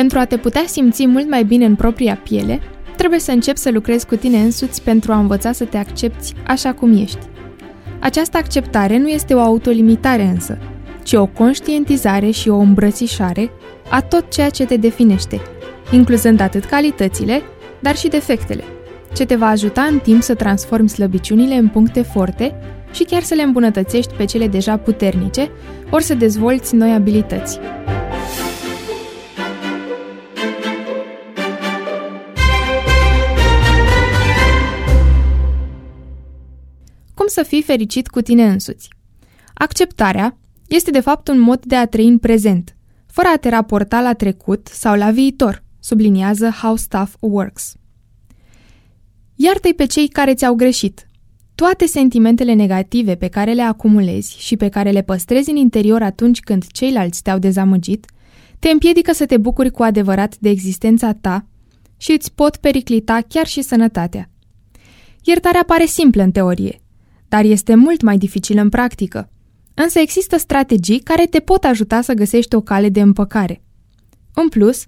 Pentru a te putea simți mult mai bine în propria piele, trebuie să începi să lucrezi cu tine însuți pentru a învăța să te accepti așa cum ești. Această acceptare nu este o autolimitare însă, ci o conștientizare și o îmbrățișare a tot ceea ce te definește, incluzând atât calitățile, dar și defectele, ce te va ajuta în timp să transformi slăbiciunile în puncte forte și chiar să le îmbunătățești pe cele deja puternice, ori să dezvolți noi abilități. Să fii fericit cu tine însuți? Acceptarea este de fapt un mod de a trăi în prezent, fără a te raporta la trecut sau la viitor, subliniază How Stuff Works. Iartă-i pe cei care ți-au greșit. Toate sentimentele negative pe care le acumulezi și pe care le păstrezi în interior atunci când ceilalți te-au dezamăgit, te împiedică să te bucuri cu adevărat de existența ta și îți pot periclita chiar și sănătatea. Iertarea pare simplă în teorie, dar este mult mai dificilă în practică. Însă există strategii care te pot ajuta să găsești o cale de împăcare. În plus,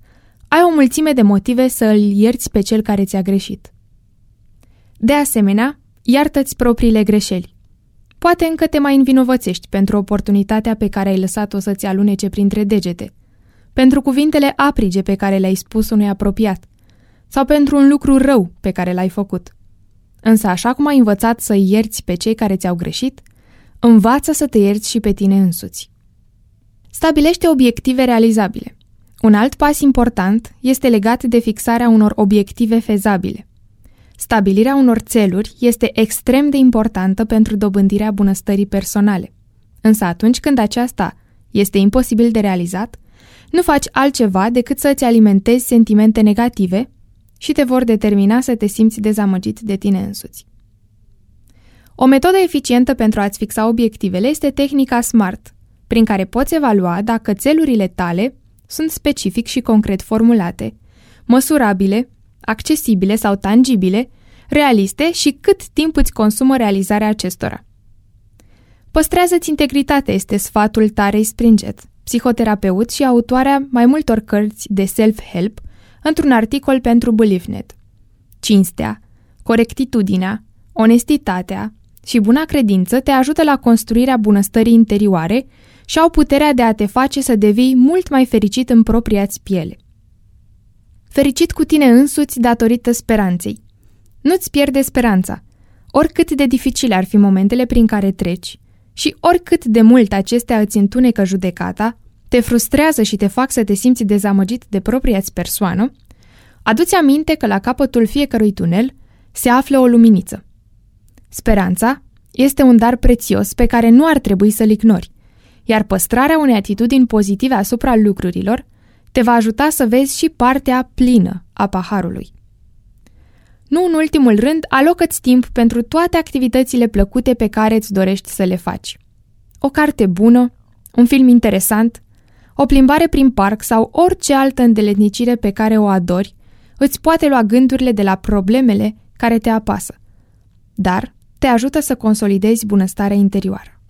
ai o mulțime de motive să îl ierți pe cel care ți-a greșit. De asemenea, iartă-ți propriile greșeli. Poate încă te mai învinovățești pentru oportunitatea pe care ai lăsat-o să-ți alunece printre degete, pentru cuvintele aprige pe care le-ai spus unui apropiat, sau pentru un lucru rău pe care l-ai făcut. Însă așa cum ai învățat să ierți pe cei care ți-au greșit, învață să te ierți și pe tine însuți. Stabilește obiective realizabile. Un alt pas important este legat de fixarea unor obiective fezabile. Stabilirea unor țeluri este extrem de importantă pentru dobândirea bunăstării personale. Însă atunci când aceasta este imposibil de realizat, nu faci altceva decât să îți alimentezi sentimente negative și te vor determina să te simți dezamăgit de tine însuți. O metodă eficientă pentru a-ți fixa obiectivele este tehnica SMART, prin care poți evalua dacă țelurile tale sunt specific și concret formulate, măsurabile, accesibile sau tangibile, realiste și cât timp îți consumă realizarea acestora. Păstrează-ți integritatea este sfatul Tarei Springet, psihoterapeut și autoarea mai multor cărți de self-help, într-un articol pentru BeliefNet. Cinstea, corectitudinea, onestitatea și buna credință te ajută la construirea bunăstării interioare și au puterea de a te face să devii mult mai fericit în propria-ți piele. Fericit cu tine însuți datorită speranței. Nu-ți pierde speranța, oricât de dificile ar fi momentele prin care treci și oricât de mult acestea îți întunecă judecata, te frustrează și te fac să te simți dezamăgit de propria-ți persoană, aduți aminte că la capătul fiecărui tunel se află o luminiță. Speranța este un dar prețios pe care nu ar trebui să-l ignori, iar păstrarea unei atitudini pozitive asupra lucrurilor te va ajuta să vezi și partea plină a paharului. Nu în ultimul rând, alocă-ți timp pentru toate activitățile plăcute pe care îți dorești să le faci. O carte bună, un film interesant, o plimbare prin parc sau orice altă îndeletnicire pe care o adori, îți poate lua gândurile de la problemele care te apasă. Dar te ajută să consolidezi bunăstarea interioară.